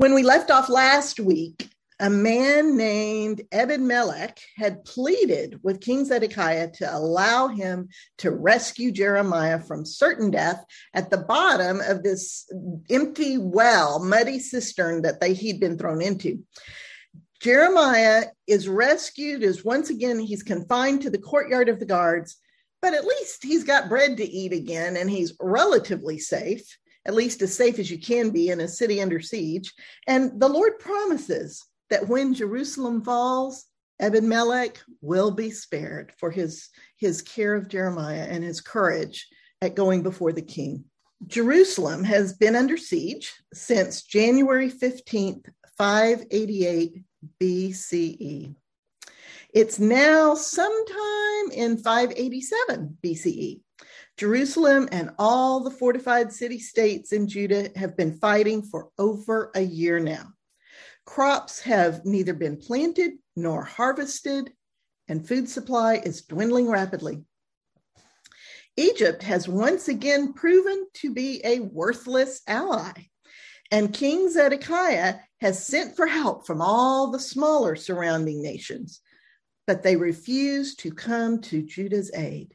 When we left off last week, a man named Ebed Melech had pleaded with King Zedekiah to allow him to rescue Jeremiah from certain death at the bottom of this empty well, muddy cistern that they, he'd been thrown into. Jeremiah is rescued as once again he's confined to the courtyard of the guards, but at least he's got bread to eat again and he's relatively safe at least as safe as you can be in a city under siege. And the Lord promises that when Jerusalem falls, Ebed Melech will be spared for his, his care of Jeremiah and his courage at going before the king. Jerusalem has been under siege since January 15th, 588 BCE. It's now sometime in 587 BCE. Jerusalem and all the fortified city states in Judah have been fighting for over a year now. Crops have neither been planted nor harvested, and food supply is dwindling rapidly. Egypt has once again proven to be a worthless ally, and King Zedekiah has sent for help from all the smaller surrounding nations, but they refuse to come to Judah's aid.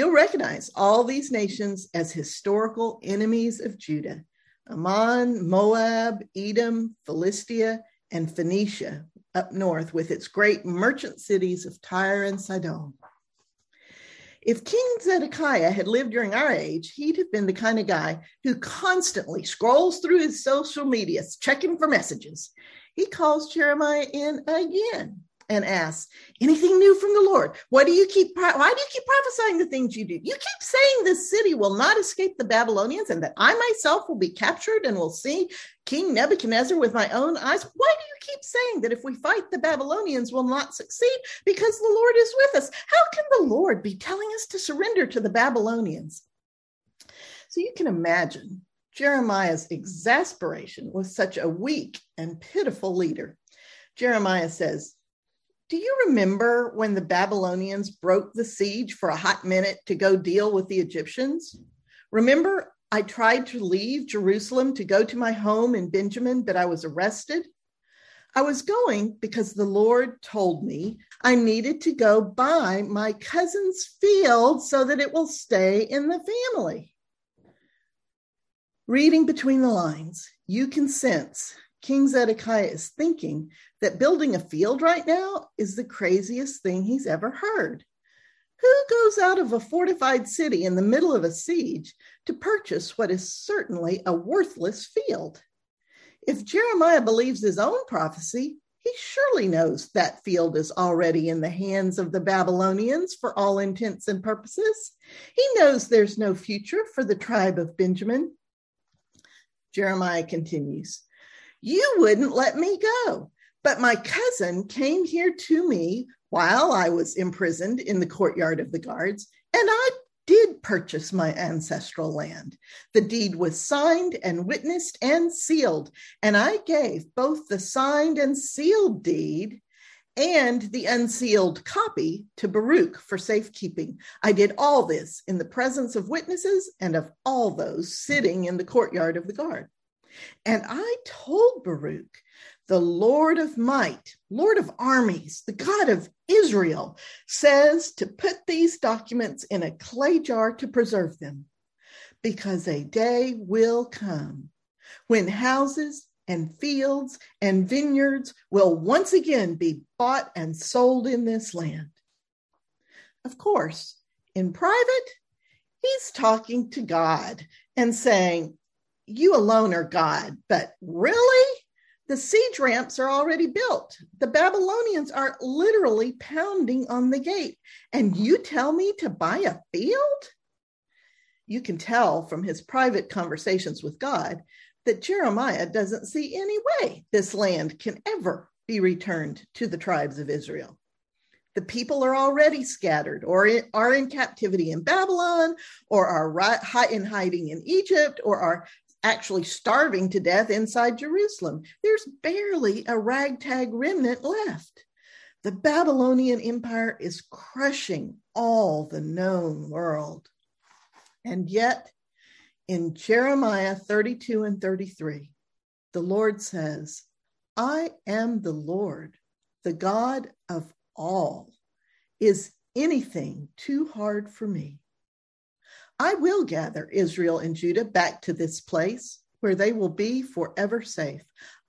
You'll recognize all these nations as historical enemies of Judah Ammon, Moab, Edom, Philistia, and Phoenicia up north with its great merchant cities of Tyre and Sidon. If King Zedekiah had lived during our age, he'd have been the kind of guy who constantly scrolls through his social media, checking for messages. He calls Jeremiah in again and asks, anything new from the Lord? Why do you keep why do you keep prophesying the things you do? You keep saying this city will not escape the Babylonians and that I myself will be captured and will see King Nebuchadnezzar with my own eyes. Why do you keep saying that if we fight the Babylonians will not succeed because the Lord is with us? How can the Lord be telling us to surrender to the Babylonians? So you can imagine Jeremiah's exasperation with such a weak and pitiful leader. Jeremiah says, do you remember when the Babylonians broke the siege for a hot minute to go deal with the Egyptians? Remember, I tried to leave Jerusalem to go to my home in Benjamin, but I was arrested? I was going because the Lord told me I needed to go buy my cousin's field so that it will stay in the family. Reading between the lines, you can sense King Zedekiah is thinking that building a field right now is the craziest thing he's ever heard. Who goes out of a fortified city in the middle of a siege to purchase what is certainly a worthless field? If Jeremiah believes his own prophecy, he surely knows that field is already in the hands of the Babylonians for all intents and purposes. He knows there's no future for the tribe of Benjamin. Jeremiah continues You wouldn't let me go. But my cousin came here to me while I was imprisoned in the courtyard of the guards, and I did purchase my ancestral land. The deed was signed and witnessed and sealed, and I gave both the signed and sealed deed and the unsealed copy to Baruch for safekeeping. I did all this in the presence of witnesses and of all those sitting in the courtyard of the guard. And I told Baruch the Lord of might, Lord of armies, the God of Israel, says to put these documents in a clay jar to preserve them, because a day will come when houses and fields and vineyards will once again be bought and sold in this land. Of course, in private, he's talking to God and saying, You alone are God, but really? The siege ramps are already built. The Babylonians are literally pounding on the gate. And you tell me to buy a field? You can tell from his private conversations with God that Jeremiah doesn't see any way this land can ever be returned to the tribes of Israel. The people are already scattered or are in captivity in Babylon or are in hiding in Egypt or are actually starving to death inside Jerusalem. There's barely a ragtag remnant left. The Babylonian Empire is crushing all the known world. And yet, in Jeremiah 32 and 33, the Lord says, I am the Lord, the God of all. Is anything too hard for me? I will gather Israel and Judah back to this place where they will be forever safe.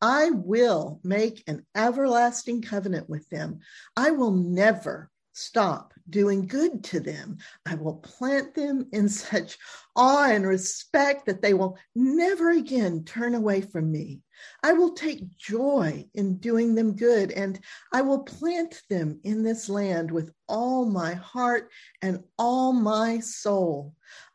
I will make an everlasting covenant with them. I will never stop doing good to them. I will plant them in such awe and respect that they will never again turn away from me. I will take joy in doing them good, and I will plant them in this land with all my heart and all my soul.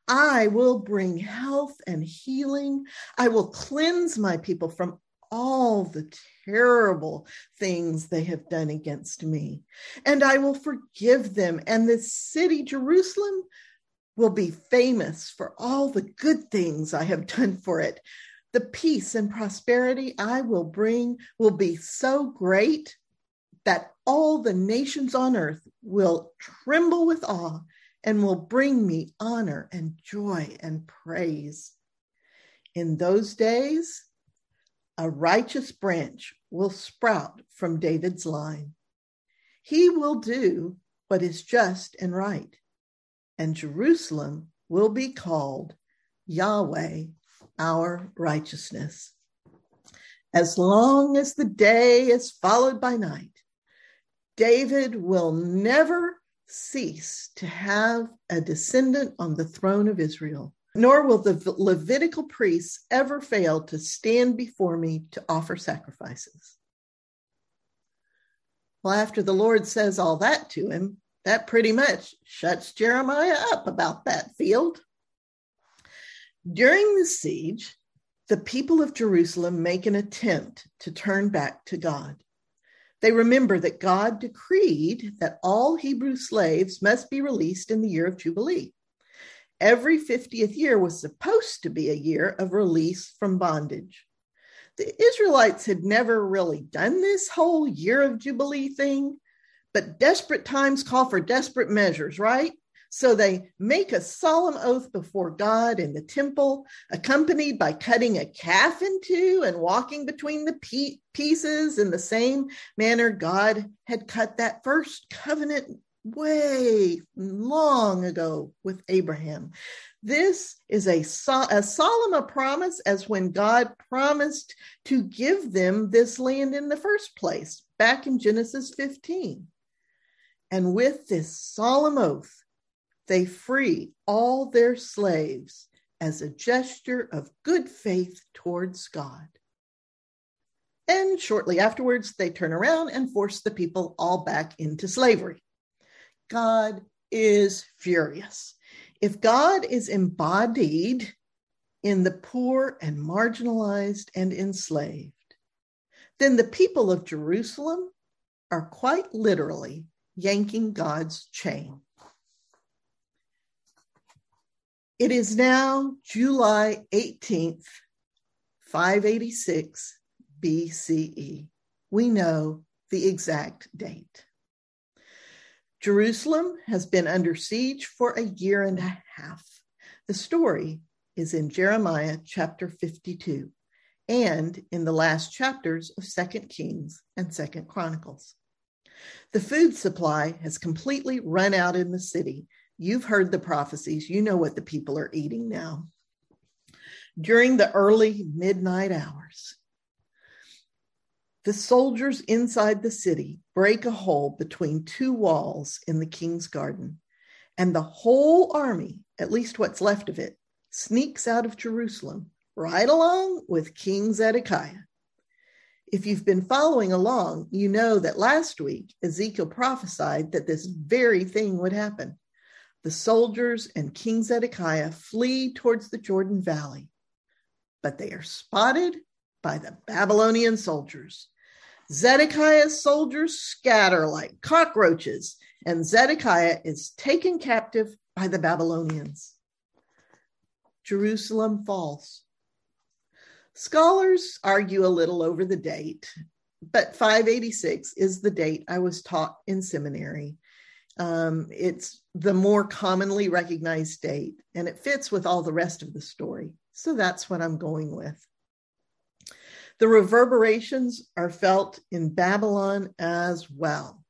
I will bring health and healing. I will cleanse my people from all the terrible things they have done against me. And I will forgive them. And the city, Jerusalem, will be famous for all the good things I have done for it. The peace and prosperity I will bring will be so great that all the nations on earth will tremble with awe and will bring me honor and joy and praise. In those days, a righteous branch will sprout from David's line. He will do what is just and right, and Jerusalem will be called Yahweh, our righteousness. As long as the day is followed by night, David will never cease to have a descendant on the throne of Israel nor will the Levitical priests ever fail to stand before me to offer sacrifices. Well, after the Lord says all that to him, that pretty much shuts Jeremiah up about that field. During the siege, the people of Jerusalem make an attempt to turn back to God. They remember that God decreed that all Hebrew slaves must be released in the year of Jubilee every 50th year was supposed to be a year of release from bondage. The Israelites had never really done this whole year of Jubilee thing, but desperate times call for desperate measures, right? So they make a solemn oath before God in the temple, accompanied by cutting a calf in two and walking between the pieces in the same manner God had cut that first covenant way long ago with Abraham. This is a, as solemn a promise as when God promised to give them this land in the first place, back in Genesis 15. And with this solemn oath, they free all their slaves as a gesture of good faith towards God. And shortly afterwards, they turn around and force the people all back into slavery. God is furious. If God is embodied in the poor and marginalized and enslaved, then the people of Jerusalem are quite literally yanking God's chain. It is now July 18th, 586 BCE. We know the exact date. Jerusalem has been under siege for a year and a half. The story is in Jeremiah chapter 52 and in the last chapters of 2nd Kings and 2nd Chronicles. The food supply has completely run out in the city. You've heard the prophecies, you know what the people are eating now. During the early midnight hours, the soldiers inside the city break a hole between two walls in the king's garden, and the whole army, at least what's left of it, sneaks out of Jerusalem right along with King Zedekiah. If you've been following along, you know that last week Ezekiel prophesied that this very thing would happen. The soldiers and King Zedekiah flee towards the Jordan Valley, but they are spotted by the Babylonian soldiers. Zedekiah's soldiers scatter like cockroaches, and Zedekiah is taken captive by the Babylonians. Jerusalem falls. Scholars argue a little over the date, but 586 is the date I was taught in seminary. Um, it's the more commonly recognized date, and it fits with all the rest of the story. So that's what I'm going with. The reverberations are felt in Babylon as well.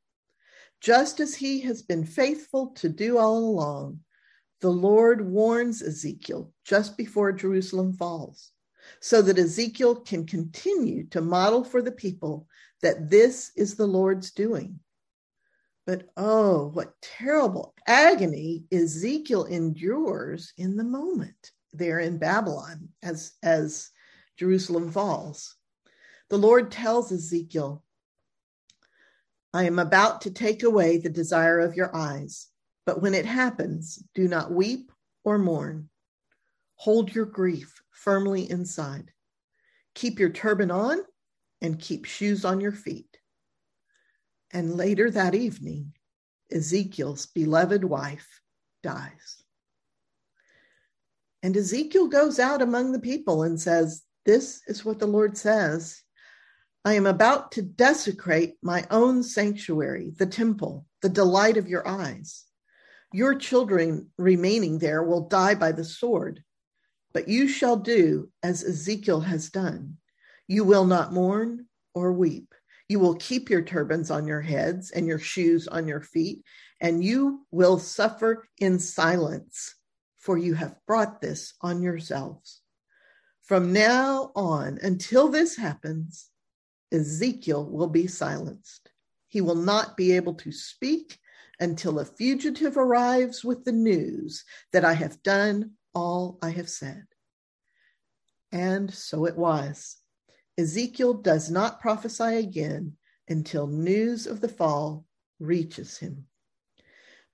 Just as he has been faithful to do all along, the Lord warns Ezekiel just before Jerusalem falls, so that Ezekiel can continue to model for the people that this is the Lord's doing. But oh, what terrible agony Ezekiel endures in the moment there in Babylon as, as Jerusalem falls. The Lord tells Ezekiel, I am about to take away the desire of your eyes, but when it happens, do not weep or mourn. Hold your grief firmly inside. Keep your turban on and keep shoes on your feet. And later that evening, Ezekiel's beloved wife dies. And Ezekiel goes out among the people and says, This is what the Lord says. I am about to desecrate my own sanctuary, the temple, the delight of your eyes. Your children remaining there will die by the sword, but you shall do as Ezekiel has done. You will not mourn or weep. You will keep your turbans on your heads and your shoes on your feet, and you will suffer in silence, for you have brought this on yourselves. From now on, until this happens, Ezekiel will be silenced. He will not be able to speak until a fugitive arrives with the news that I have done all I have said. And so it was. Ezekiel does not prophesy again until news of the fall reaches him.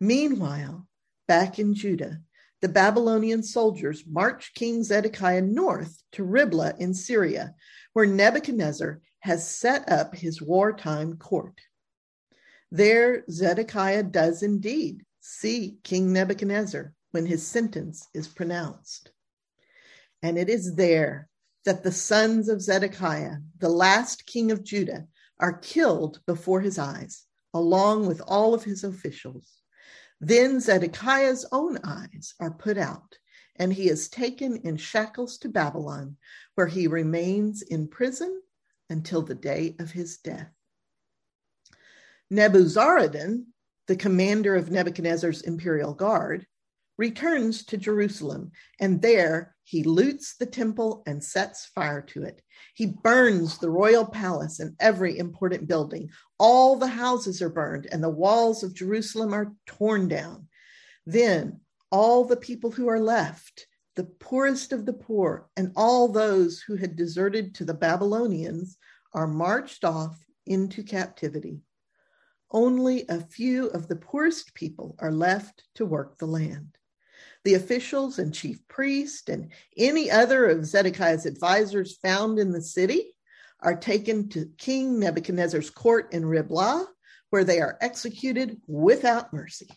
Meanwhile, back in Judah, the Babylonian soldiers march King Zedekiah north to Riblah in Syria, where Nebuchadnezzar has set up his wartime court. There, Zedekiah does indeed see King Nebuchadnezzar when his sentence is pronounced. And it is there that the sons of Zedekiah, the last king of Judah, are killed before his eyes, along with all of his officials. Then Zedekiah's own eyes are put out, and he is taken in shackles to Babylon, where he remains in prison until the day of his death. Nebuzaradan, the commander of Nebuchadnezzar's imperial guard, returns to Jerusalem, and there he loots the temple and sets fire to it. He burns the royal palace and every important building. All the houses are burned, and the walls of Jerusalem are torn down. Then all the people who are left, the poorest of the poor, and all those who had deserted to the Babylonians, are marched off into captivity. Only a few of the poorest people are left to work the land the officials and chief priest and any other of Zedekiah's advisors found in the city are taken to King Nebuchadnezzar's court in Riblah, where they are executed without mercy.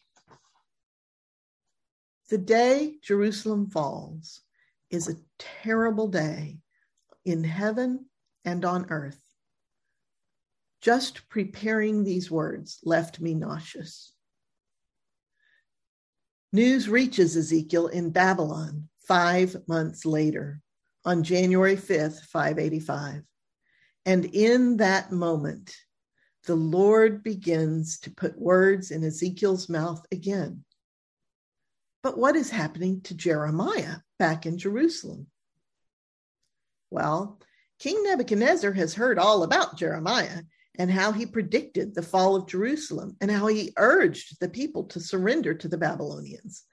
The day Jerusalem falls is a terrible day in heaven and on earth. Just preparing these words left me nauseous. News reaches Ezekiel in Babylon five months later, on January 5th, 585. And in that moment, the Lord begins to put words in Ezekiel's mouth again. But what is happening to Jeremiah back in Jerusalem? Well, King Nebuchadnezzar has heard all about Jeremiah and how he predicted the fall of Jerusalem and how he urged the people to surrender to the Babylonians.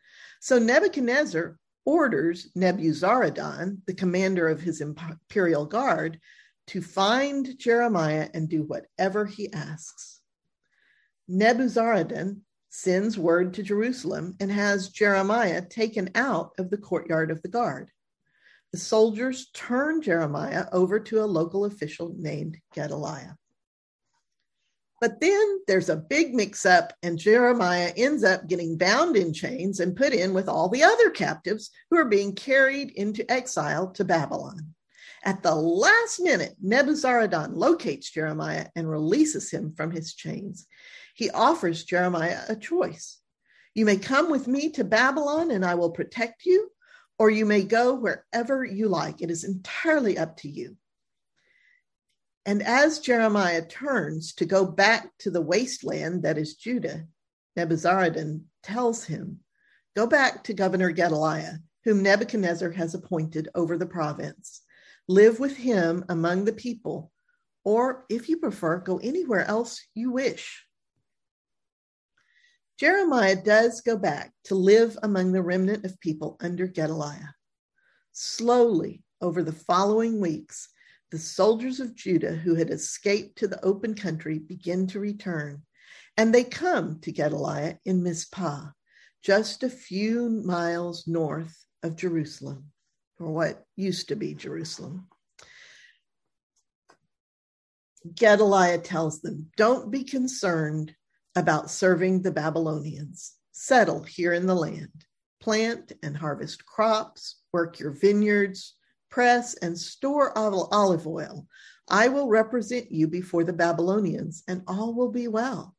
So Nebuchadnezzar orders Nebuzaradan, the commander of his imperial guard, to find Jeremiah and do whatever he asks. Nebuzaradan sends word to Jerusalem and has Jeremiah taken out of the courtyard of the guard. The soldiers turn Jeremiah over to a local official named Gedaliah. But then there's a big mix up, and Jeremiah ends up getting bound in chains and put in with all the other captives who are being carried into exile to Babylon. At the last minute, Nebuzaradan locates Jeremiah and releases him from his chains. He offers Jeremiah a choice. You may come with me to Babylon and I will protect you, or you may go wherever you like. It is entirely up to you. And as Jeremiah turns to go back to the wasteland that is Judah, Nebuzaradan tells him, Go back to Governor Gedaliah, whom Nebuchadnezzar has appointed over the province. Live with him among the people, or if you prefer, go anywhere else you wish. Jeremiah does go back to live among the remnant of people under Gedaliah. Slowly, over the following weeks, the soldiers of Judah who had escaped to the open country begin to return, and they come to Gedaliah in Mizpah, just a few miles north of Jerusalem, or what used to be Jerusalem. Gedaliah tells them, Don't be concerned about serving the Babylonians. Settle here in the land, plant and harvest crops, work your vineyards, press and store olive oil. I will represent you before the Babylonians, and all will be well.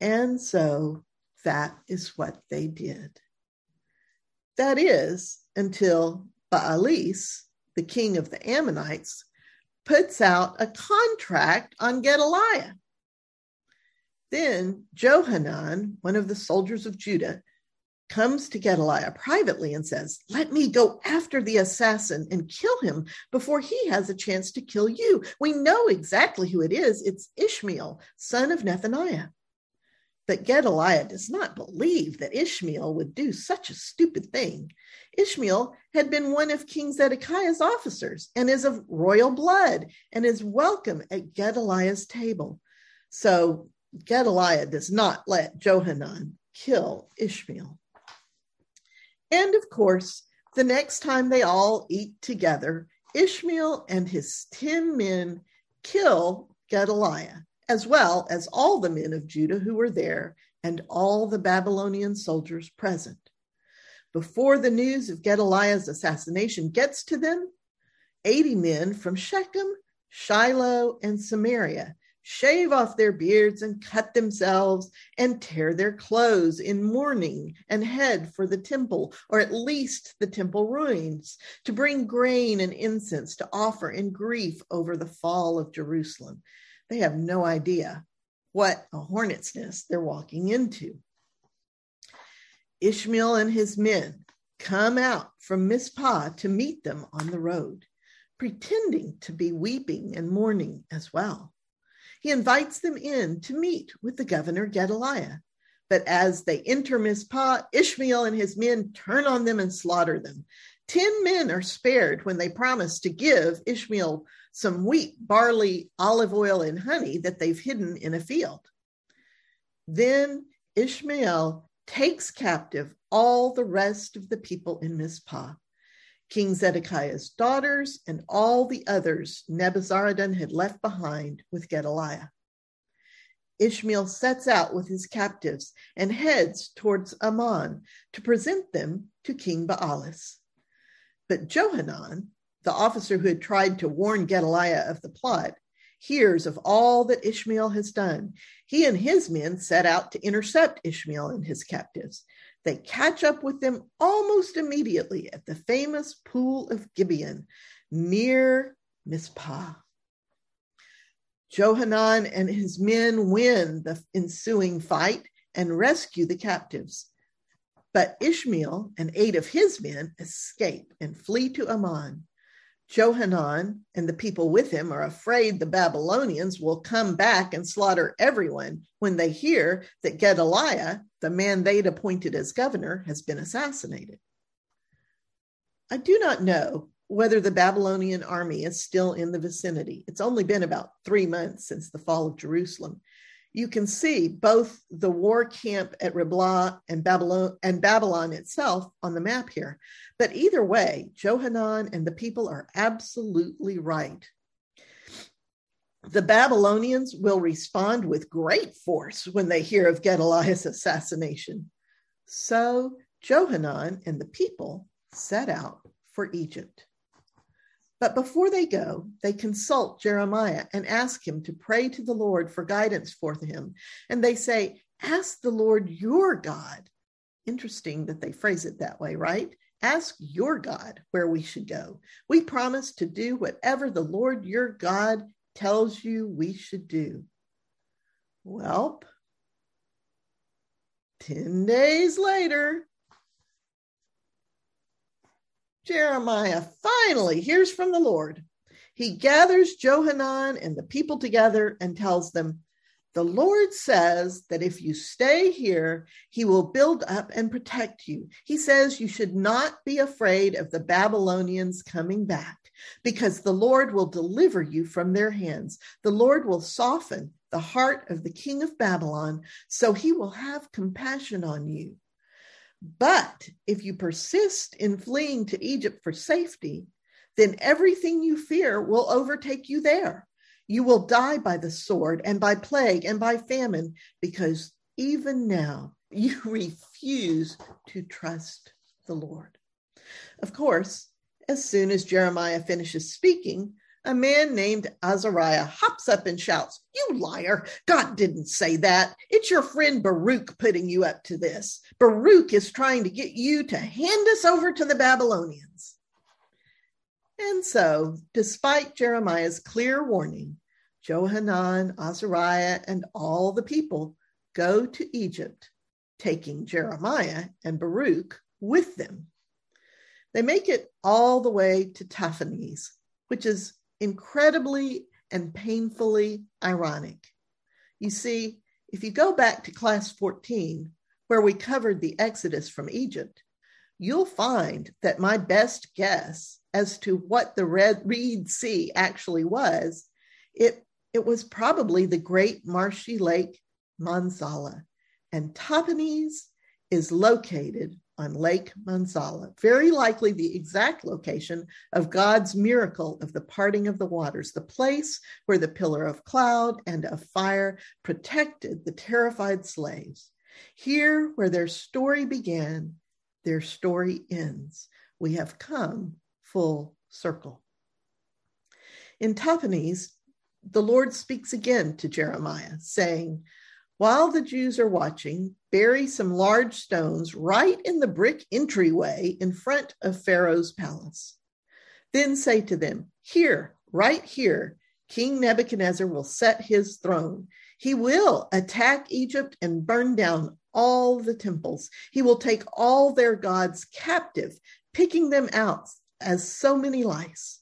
And so that is what they did. That is until Baalis, the king of the Ammonites, puts out a contract on Gedaliah. Then Johanan, one of the soldiers of Judah, comes to Gedaliah privately and says, Let me go after the assassin and kill him before he has a chance to kill you. We know exactly who it is. It's Ishmael, son of Nethaniah. But Gedaliah does not believe that Ishmael would do such a stupid thing. Ishmael had been one of King Zedekiah's officers and is of royal blood and is welcome at Gedaliah's table. So Gedaliah does not let Johanan kill Ishmael. And of course, the next time they all eat together, Ishmael and his 10 men kill Gedaliah as well as all the men of Judah who were there and all the Babylonian soldiers present. Before the news of Gedaliah's assassination gets to them, 80 men from Shechem, Shiloh, and Samaria shave off their beards and cut themselves and tear their clothes in mourning and head for the temple, or at least the temple ruins, to bring grain and incense to offer in grief over the fall of Jerusalem. They have no idea what a hornet's nest they're walking into. Ishmael and his men come out from Mizpah to meet them on the road, pretending to be weeping and mourning as well. He invites them in to meet with the governor Gedaliah. But as they enter Mizpah, Ishmael and his men turn on them and slaughter them. Ten men are spared when they promise to give Ishmael some wheat, barley, olive oil, and honey that they've hidden in a field. Then Ishmael takes captive all the rest of the people in Mizpah, King Zedekiah's daughters, and all the others Nebuzaradan had left behind with Gedaliah. Ishmael sets out with his captives and heads towards Ammon to present them to King Baalis. But Johanan, the officer who had tried to warn Gedaliah of the plot, hears of all that Ishmael has done. He and his men set out to intercept Ishmael and his captives. They catch up with them almost immediately at the famous pool of Gibeon near Mizpah. Johanan and his men win the ensuing fight and rescue the captives. But Ishmael and eight of his men escape and flee to Ammon. Johanan and the people with him are afraid the Babylonians will come back and slaughter everyone when they hear that Gedaliah, the man they'd appointed as governor, has been assassinated. I do not know whether the Babylonian army is still in the vicinity. It's only been about three months since the fall of Jerusalem, you can see both the war camp at Riblah and Babylon, and Babylon itself on the map here. But either way, Johanan and the people are absolutely right. The Babylonians will respond with great force when they hear of Gedaliah's assassination. So Johanan and the people set out for Egypt. But before they go, they consult Jeremiah and ask him to pray to the Lord for guidance for him. And they say, Ask the Lord your God. Interesting that they phrase it that way, right? Ask your God where we should go. We promise to do whatever the Lord your God tells you we should do. Well, 10 days later, Jeremiah finally hears from the Lord. He gathers Johanan and the people together and tells them, The Lord says that if you stay here, he will build up and protect you. He says you should not be afraid of the Babylonians coming back because the Lord will deliver you from their hands. The Lord will soften the heart of the king of Babylon, so he will have compassion on you. But if you persist in fleeing to Egypt for safety, then everything you fear will overtake you there. You will die by the sword and by plague and by famine, because even now you refuse to trust the Lord. Of course, as soon as Jeremiah finishes speaking, a man named Azariah hops up and shouts, You liar! God didn't say that. It's your friend Baruch putting you up to this. Baruch is trying to get you to hand us over to the Babylonians. And so, despite Jeremiah's clear warning, Johanan, Azariah, and all the people go to Egypt, taking Jeremiah and Baruch with them. They make it all the way to Tahpanhes, which is incredibly and painfully ironic. You see, if you go back to class 14, where we covered the Exodus from Egypt, you'll find that my best guess as to what the Red Reed Sea actually was, it, it was probably the great marshy lake Manzala. And Tahpanhes is located on Lake Manzala, very likely the exact location of God's miracle of the parting of the waters, the place where the pillar of cloud and of fire protected the terrified slaves. Here, where their story began, their story ends. We have come full circle. In Tahpanhes, the Lord speaks again to Jeremiah, saying, while the Jews are watching, bury some large stones right in the brick entryway in front of Pharaoh's palace. Then say to them, Here, right here, King Nebuchadnezzar will set his throne. He will attack Egypt and burn down all the temples. He will take all their gods captive, picking them out as so many lice.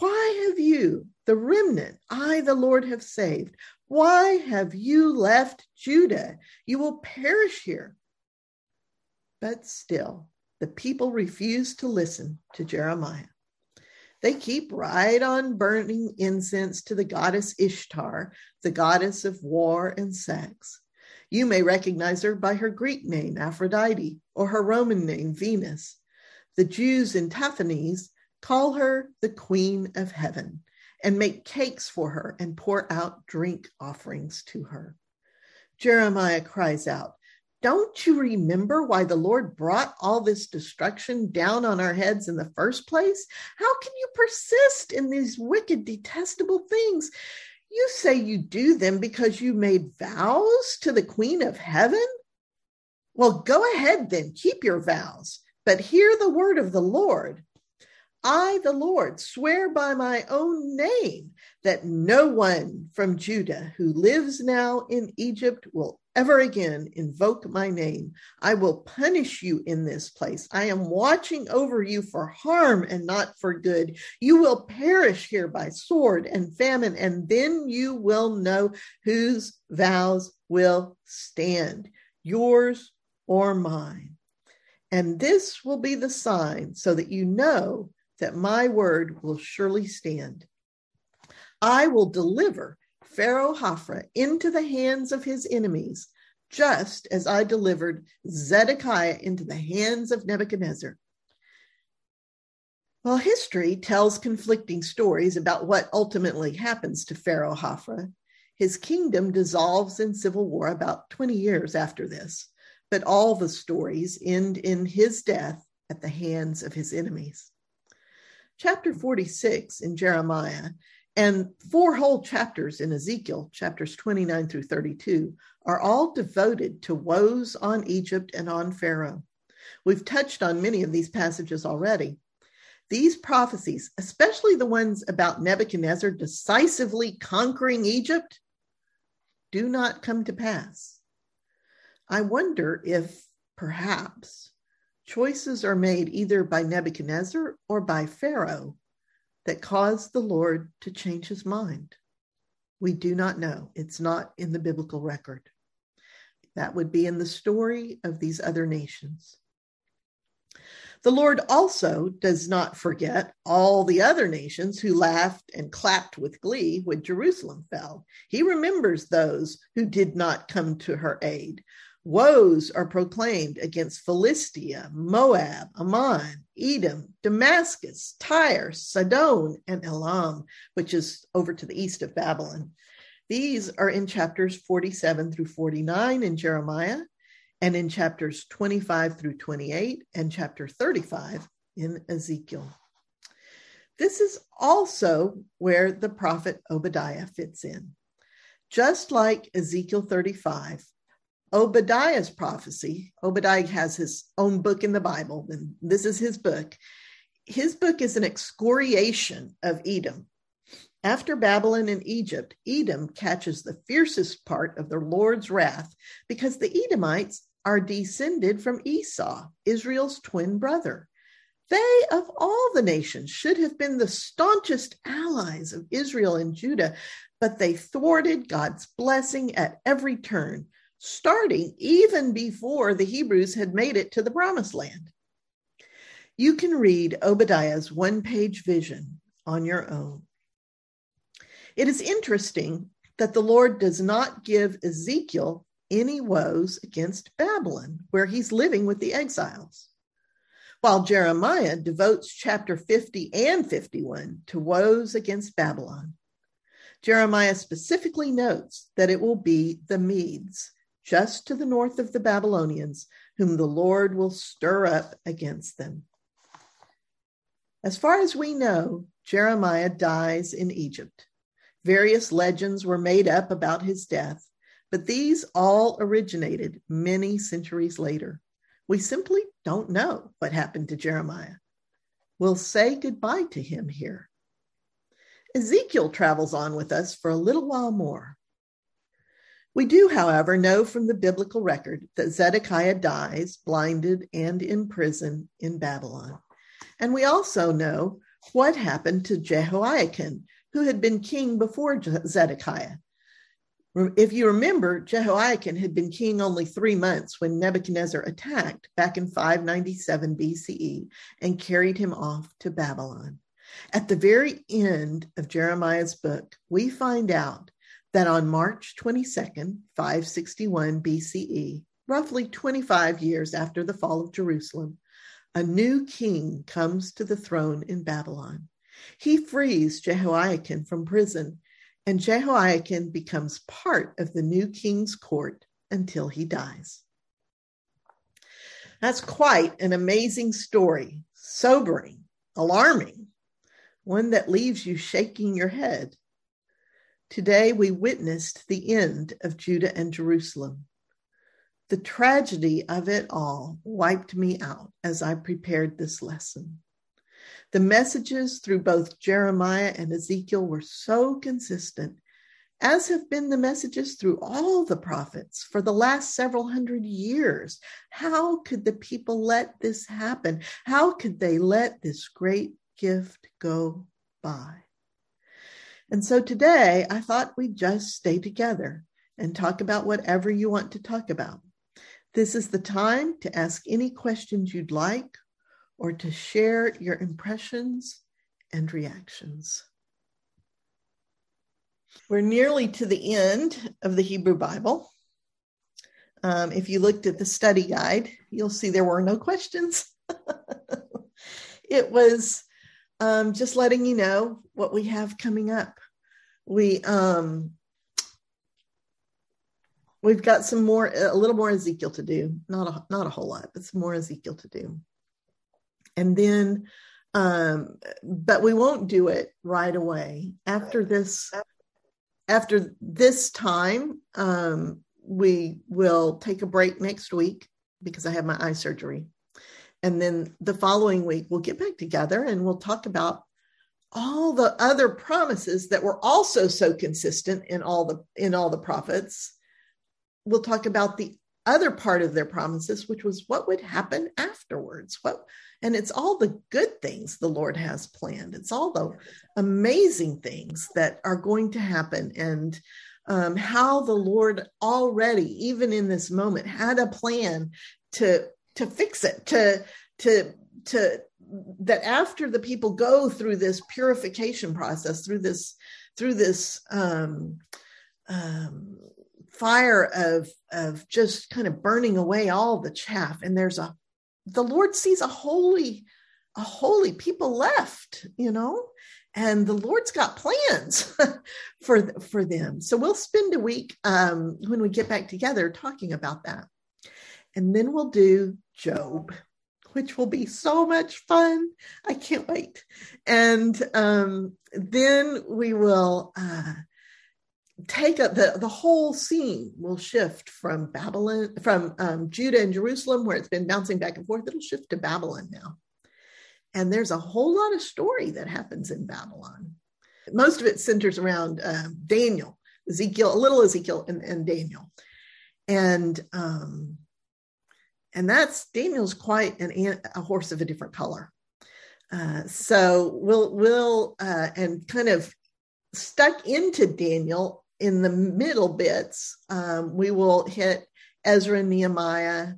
Why have you, the remnant, I, the Lord, have saved? Why have you left Judah? You will perish here. But still, the people refuse to listen to Jeremiah. They keep right on burning incense to the goddess Ishtar, the goddess of war and sex. You may recognize her by her Greek name, Aphrodite, or her Roman name, Venus. The Jews in Tahpanhes call her the Queen of Heaven and make cakes for her and pour out drink offerings to her. Jeremiah cries out, Don't you remember why the Lord brought all this destruction down on our heads in the first place? How can you persist in these wicked, detestable things? You say you do them because you made vows to the Queen of Heaven? Well, go ahead then, keep your vows, but hear the word of the Lord. I, the Lord, swear by my own name that no one from Judah who lives now in Egypt will ever again invoke my name. I will punish you in this place. I am watching over you for harm and not for good. You will perish here by sword and famine, and then you will know whose vows will stand, yours or mine. And this will be the sign so that you know that my word will surely stand. I will deliver Pharaoh Hophra into the hands of his enemies, just as I delivered Zedekiah into the hands of Nebuchadnezzar. While history tells conflicting stories about what ultimately happens to Pharaoh Hophra, his kingdom dissolves in civil war about 20 years after this, but all the stories end in his death at the hands of his enemies chapter 46 in Jeremiah and four whole chapters in Ezekiel, chapters 29 through 32, are all devoted to woes on Egypt and on Pharaoh. We've touched on many of these passages already. these prophecies, especially the ones about Nebuchadnezzar decisively conquering Egypt, do not come to pass. I wonder if perhaps choices are made either by Nebuchadnezzar or by Pharaoh that caused the Lord to change his mind. We do not know. It's not in the biblical record. That would be in the story of these other nations. The Lord also does not forget all the other nations who laughed and clapped with glee when Jerusalem fell. He remembers those who did not come to her aid. Woes are proclaimed against Philistia, Moab, Ammon, Edom, Damascus, Tyre, Sidon, and Elam, which is over to the east of Babylon. These are in chapters 47 through 49 in Jeremiah and in chapters 25 through 28 and chapter 35 in Ezekiel. This is also where the prophet Obadiah fits in. Just like Ezekiel 35, Obadiah's prophecy, Obadiah has his own book in the Bible, and this is his book. His book is an excoriation of Edom. After Babylon and Egypt, Edom catches the fiercest part of the Lord's wrath because the Edomites are descended from Esau, Israel's twin brother. They, of all the nations, should have been the staunchest allies of Israel and Judah, but they thwarted God's blessing at every turn, starting even before the Hebrews had made it to the promised land. You can read Obadiah's one page vision on your own. It is interesting that the Lord does not give Ezekiel any woes against Babylon, where he's living with the exiles. While Jeremiah devotes chapter 50 and 51 to woes against Babylon, Jeremiah specifically notes that it will be the Medes, just to the north of the Babylonians, whom the Lord will stir up against them. As far as we know, Jeremiah dies in Egypt. Various legends were made up about his death, but these all originated many centuries later. We simply don't know what happened to Jeremiah. We'll say goodbye to him here. Ezekiel travels on with us for a little while more. We do, however, know from the biblical record that Zedekiah dies blinded and in prison in Babylon. And we also know what happened to Jehoiakim, who had been king before Zedekiah. If you remember, Jehoiakim had been king only three months when Nebuchadnezzar attacked back in 597 BCE and carried him off to Babylon. At the very end of Jeremiah's book, we find out that on March 22nd, 561 BCE, roughly 25 years after the fall of Jerusalem, a new king comes to the throne in Babylon. He frees Jehoiakim from prison and Jehoiakim becomes part of the new king's court until he dies. That's quite an amazing story, sobering, alarming, one that leaves you shaking your head. Today, we witnessed the end of Judah and Jerusalem. The tragedy of it all wiped me out as I prepared this lesson. The messages through both Jeremiah and Ezekiel were so consistent, as have been the messages through all the prophets for the last several hundred years. How could the people let this happen? How could they let this great gift go by? And so today I thought we'd just stay together and talk about whatever you want to talk about. This is the time to ask any questions you'd like or to share your impressions and reactions. We're nearly to the end of the Hebrew Bible. Um, if you looked at the study guide, you'll see there were no questions. it was um, just letting you know what we have coming up. We um, we've got some more, a little more Ezekiel to do. Not a not a whole lot, but some more Ezekiel to do and then um, but we won't do it right away after this after this time um, we will take a break next week because i have my eye surgery And then the following week, we'll get back together and we'll talk about all the other promises that were also so consistent in all the in all the prophets. We'll talk about the other part of their promises which was what would happen afterwards. What and it's all the good things the lord has planned. It's all the amazing things that are going to happen and um, how the lord already even in this moment had a plan to to fix it to to to that after the people go through this purification process through this through this um, um, fire of of just kind of burning away all the chaff and there's a the lord sees a holy a holy people left you know and the lord's got plans for for them. So we'll spend a week um, when we get back together talking about that and then we'll do job which will be so much fun. I can't wait. And um, then we will uh, take up the, the whole scene will shift from Babylon, from um, Judah and Jerusalem, where it's been bouncing back and forth. It'll shift to Babylon now. And there's a whole lot of story that happens in Babylon. Most of it centers around uh, Daniel, Ezekiel, a little Ezekiel and, and Daniel. And um, and that's Daniel's quite an a horse of a different color. Uh, so we'll we'll uh, and kind of stuck into Daniel in the middle bits. Um, we will hit Ezra and Nehemiah,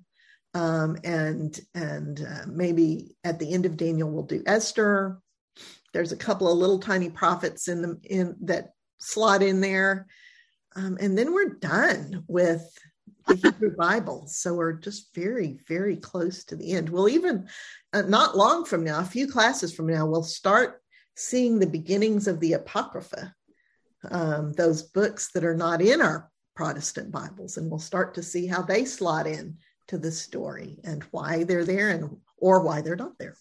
um, and and uh, maybe at the end of Daniel we'll do Esther. There's a couple of little tiny prophets in the in that slot in there, um, and then we're done with the Hebrew Bible. So we're just very, very close to the end. We'll even, uh, not long from now, a few classes from now, we'll start seeing the beginnings of the Apocrypha, um, those books that are not in our Protestant Bibles, and we'll start to see how they slot in to the story and why they're there and or why they're not there.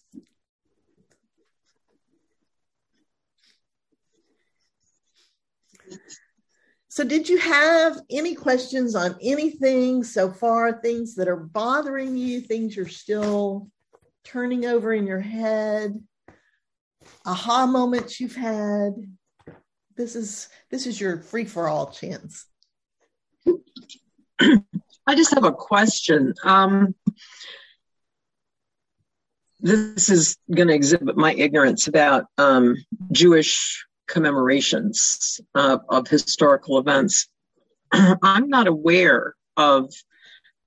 So, did you have any questions on anything so far? Things that are bothering you, things you're still turning over in your head, aha moments you've had? This is this is your free for all chance. I just have a question. Um, this is going to exhibit my ignorance about um, Jewish commemorations uh, of historical events. I'm not aware of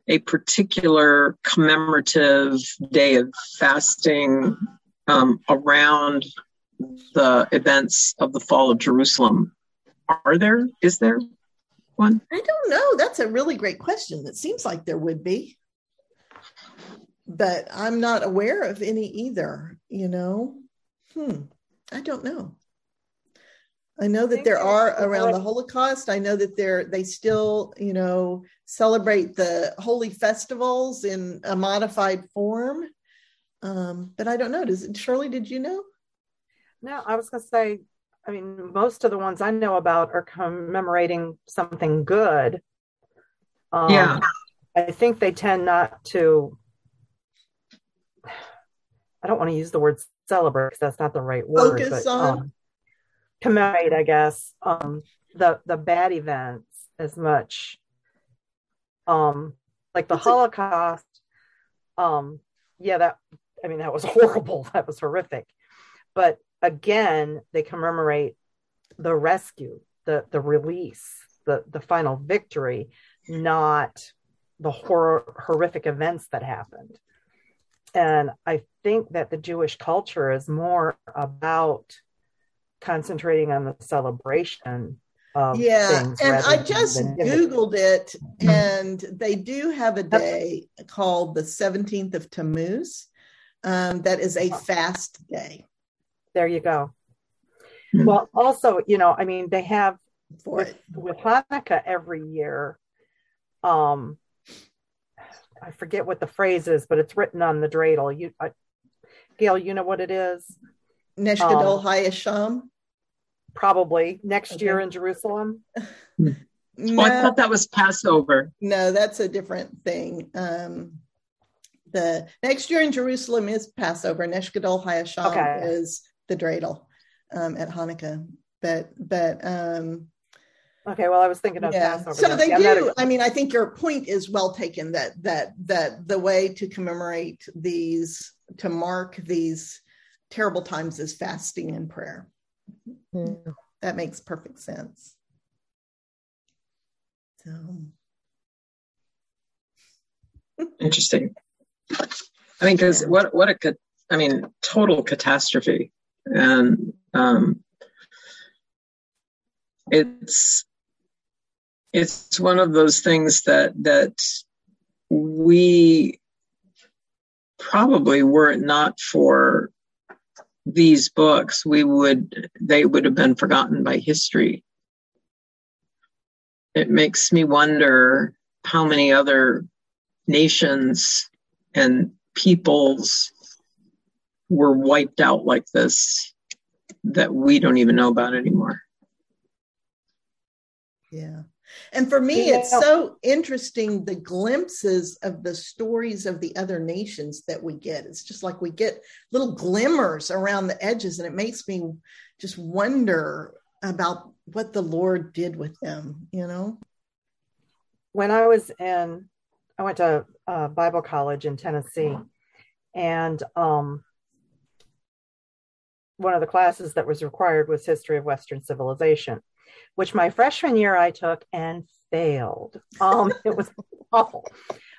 a particular commemorative day of fasting um, around the events of the fall of Jerusalem. Are there? Is there one? I don't know. That's a really great question. It seems like there would be, but I'm not aware of any either. You know, hmm. I don't know. I know that there are around the Holocaust. I know that they're they still, you know, celebrate the holy festivals in a modified form. Um, but I don't know. Does it, Shirley? Did you know? No, I was going to say. I mean, most of the ones I know about are commemorating something good. Um, yeah, I think they tend not to. I don't want to use the word celebrate because that's not the right word. Focus but, on. Um, commemorate, I guess, um, the the bad events as much. Um, like the Holocaust. Um, yeah, that I mean that was horrible. That was horrific. But again, they commemorate the rescue, the the release, the the final victory, not the horror horrific events that happened. And I think that the Jewish culture is more about concentrating on the celebration yeah and i just googled it and they do have a day called the 17th of tammuz um, that is a fast day. There you go. Hmm. well also you know i mean they have For with, it. with hanukkah every year um i forget what the phrase is but it's written on the dreidel. You I, gail you know what it is Nesh Gadol um, Hayasham? Probably next okay. year in Jerusalem. no, oh, I thought that was Passover. No, that's a different thing. Um, the next year in Jerusalem is Passover. Nesh Gadol Hayasham okay. is the dreidel um, at Hanukkah. But but um, okay, well, I was thinking of yeah. Passover. So they yeah, do. I mean, I think your point is well taken. That that that the way to commemorate these to mark these terrible times is fasting and prayer. That makes perfect sense. So interesting. I mean, because what what a I mean, total catastrophe, and um, it's it's one of those things that that we probably were it not for these books, we would they would have been forgotten by history. It makes me wonder how many other nations and peoples were wiped out like this that we don't even know about anymore. Yeah. And for me, it's so interesting the glimpses of the stories of the other nations that we get. It's just like we get little glimmers around the edges, and it makes me just wonder about what the Lord did with them, you know? When I was in, I went to uh, Bible college in Tennessee, and um, one of the classes that was required was history of Western civilization which my freshman year I took and failed. Um, it was awful.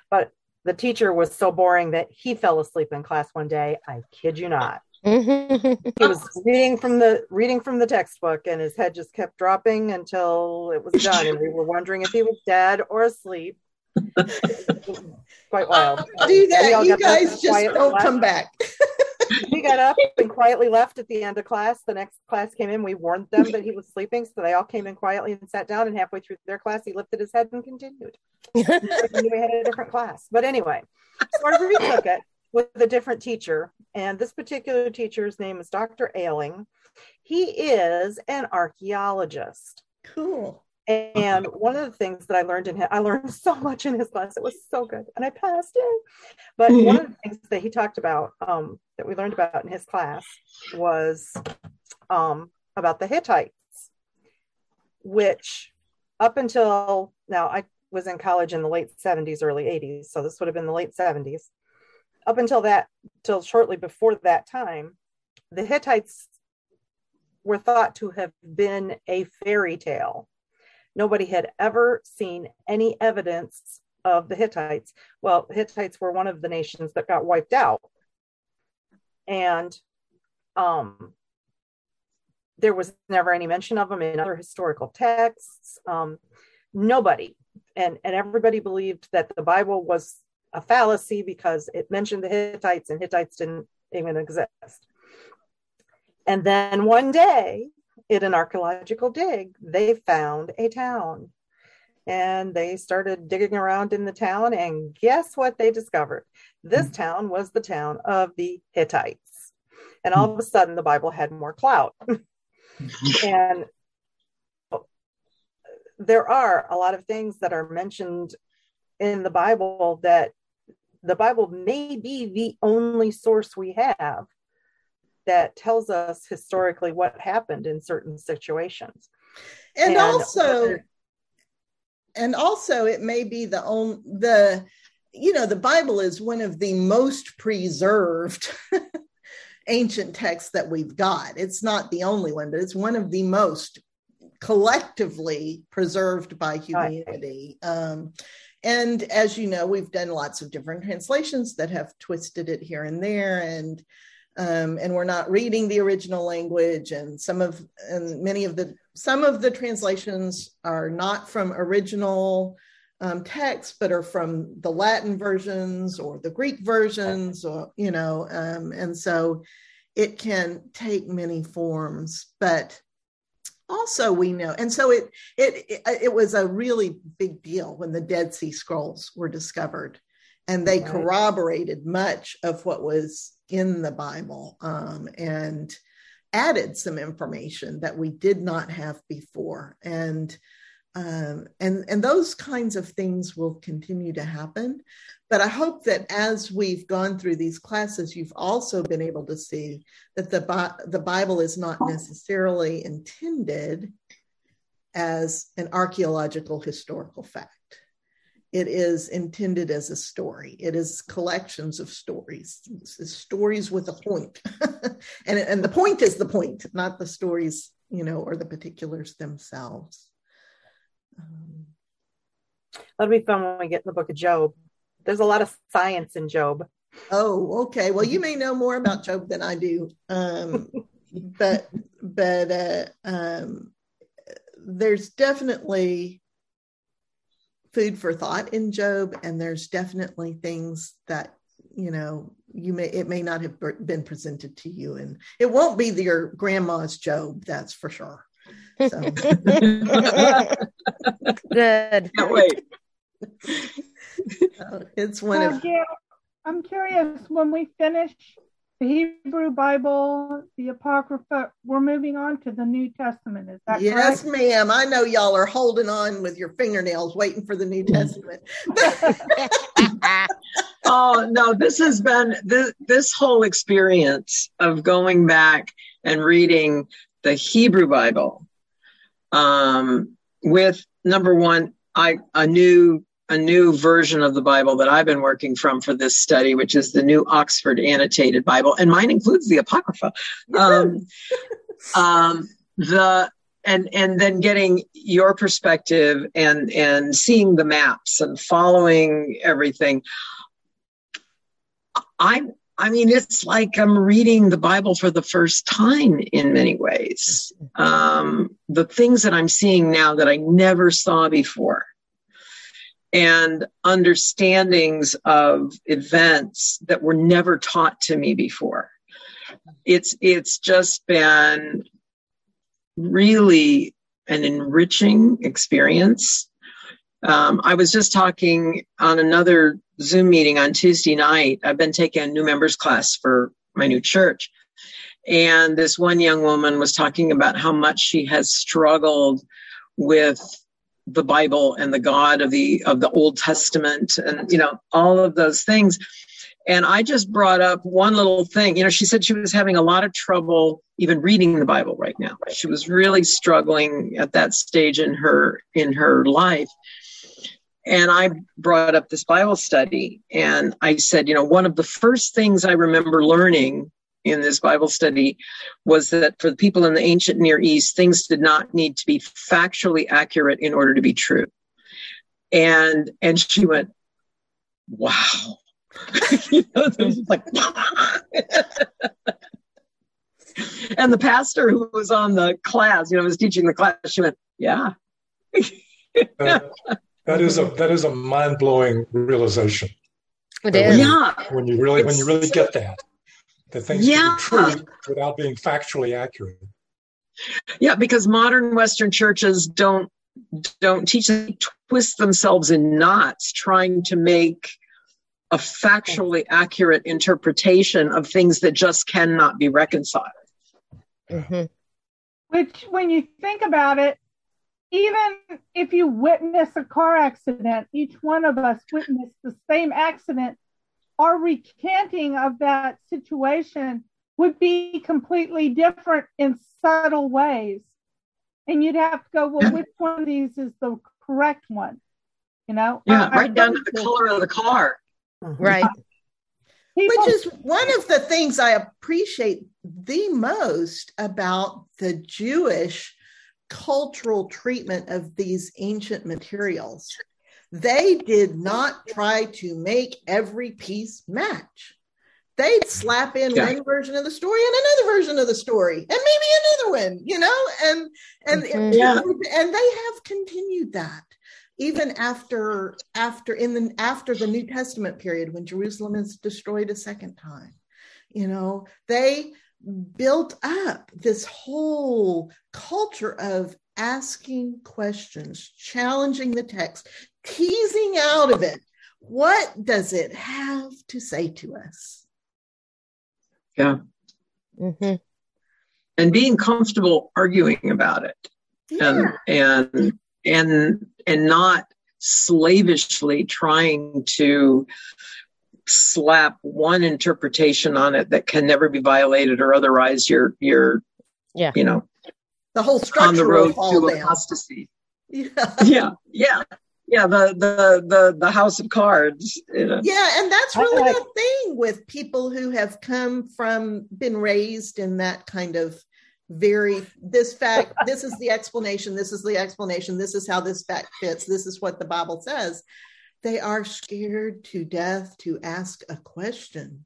But the teacher was so boring that he fell asleep in class one day. I kid you not. he was reading from the reading from the textbook and his head just kept dropping until it was done and we were wondering if he was dead or asleep quite wild do that you guys just don't come back he got up and quietly left at the end of class. The next class came in. We warned them that he was sleeping, so they all came in quietly and sat down. And halfway through their class, he lifted his head and continued. we had a different class, but anyway, so I retook it with a different teacher, and this particular teacher's name is Dr. Ailing. He is an archaeologist. Cool. And one of the things that I learned in him, I learned so much in his class. It was so good, and I passed it. But one of the things that he talked about, um, that we learned about in his class, was um, about the Hittites, which up until now, I was in college in the late 70s, early 80s, so this would have been the late 70s. Up until that, till shortly before that time, the Hittites were thought to have been a fairy tale Nobody had ever seen any evidence of the Hittites. Well, Hittites were one of the nations that got wiped out. And um, there was never any mention of them in other historical texts. Um, nobody, and, and everybody believed that the Bible was a fallacy because it mentioned the Hittites and Hittites didn't even exist. And then one day, in an archaeological dig, they found a town. And they started digging around in the town, and guess what they discovered? This mm. town was the town of the Hittites. And all of a sudden, the Bible had more clout. and there are a lot of things that are mentioned in the Bible that the Bible may be the only source we have that tells us historically what happened in certain situations. And, and also, and also, it may be the only the you know the Bible is one of the most preserved ancient texts that we've got. It's not the only one, but it's one of the most collectively preserved by humanity. Um, and as you know, we've done lots of different translations that have twisted it here and there. And um, and we're not reading the original language and some of and many of the some of the translations are not from original um, texts but are from the latin versions or the greek versions or you know um, and so it can take many forms but also we know and so it, it it it was a really big deal when the dead sea scrolls were discovered and they corroborated much of what was in the Bible um, and added some information that we did not have before. And um, and and those kinds of things will continue to happen, but I hope that as we've gone through these classes, you've also been able to see that the, the Bible is not necessarily intended as an archaeological historical fact. It is intended as a story. It is collections of stories, stories with a point. and, and the point is the point, not the stories, you know, or the particulars themselves. Um, That'll be fun when we get in the book of Job there's a lot of science in Job. Oh, okay. Well, you may know more about Job than I do. Um, but but uh, um, there's definitely food for thought in Job, and there's definitely things that you know you may it may not have been presented to you, and it won't be your grandma's Job, that's for sure. So. Good. Can't wait. it's one of. I'm curious when we finish the Hebrew Bible, the Apocrypha, we're moving on to the New Testament. Is that yes, correct? ma'am? I know y'all are holding on with your fingernails, waiting for the New Testament. oh no, this has been this this whole experience of going back and reading the Hebrew Bible um, with number one, I a new a new version of the Bible that I've been working from for this study, which is the New Oxford Annotated Bible, and mine includes the Apocrypha. Um, um, the and and then getting your perspective and and seeing the maps and following everything. I I mean, it's like I'm reading the Bible for the first time in many ways. Um, the things that I'm seeing now that I never saw before and understandings of events that were never taught to me before. It's it's just been really an enriching experience. Um, I was just talking on another Zoom meeting on Tuesday night. I've been taking a new members class for my new church. And this one young woman was talking about how much she has struggled with the Bible and the God of the of the Old Testament and you know all of those things. And I just brought up one little thing. You know, she said she was having a lot of trouble even reading the Bible right now. She was really struggling at that stage in her in her life. And I brought up this Bible study and I said, you know, one of the first things I remember learning in this Bible study was that for the people in the ancient Near East, things did not need to be factually accurate in order to be true. And and she went, "Wow." you know, like, and the pastor who was on the class, you know, was teaching the class. She went, "Yeah." uh, that is a that is a mind blowing realization. It is. Yeah. When you really when you really get that that things yeah. can be true without being factually accurate. Yeah, because modern Western churches don't don't teach them twist themselves in knots trying to make a factually accurate interpretation of things that just cannot be reconciled. Mm-hmm. Which, when you think about it, even if you witness a car accident, each one of us witnessed the same accident our recanting of that situation would be completely different in subtle ways. And you'd have to go, well, which one of these is the correct one? You know? Yeah, I, right I down to the color of the car. Mm-hmm. Right. People, Which is one of the things I appreciate the most about the Jewish cultural treatment of these ancient materials they did not try to make every piece match. They'd slap in yeah. one version of the story and another version of the story, and maybe another one, you know, and and mm-hmm. yeah. and they have continued that even after after in the after the New Testament period when Jerusalem is destroyed a second time. You know, they built up this whole culture of asking questions, challenging the text, teasing out of it what does it have to say to us? Yeah. Mm-hmm. And being comfortable arguing about it. Yeah. And and and and not slavishly trying to slap one interpretation on it that can never be violated or otherwise you're you're Yeah. you know The whole structure on the will road to down. apostasy Yeah. yeah yeah yeah the the the the house of cards you know Yeah, and that's really like- the thing with people who have come from been raised in that kind of very this fact this is the explanation this is the explanation this is how this fact fits this is what the bible says they are scared to death to ask a question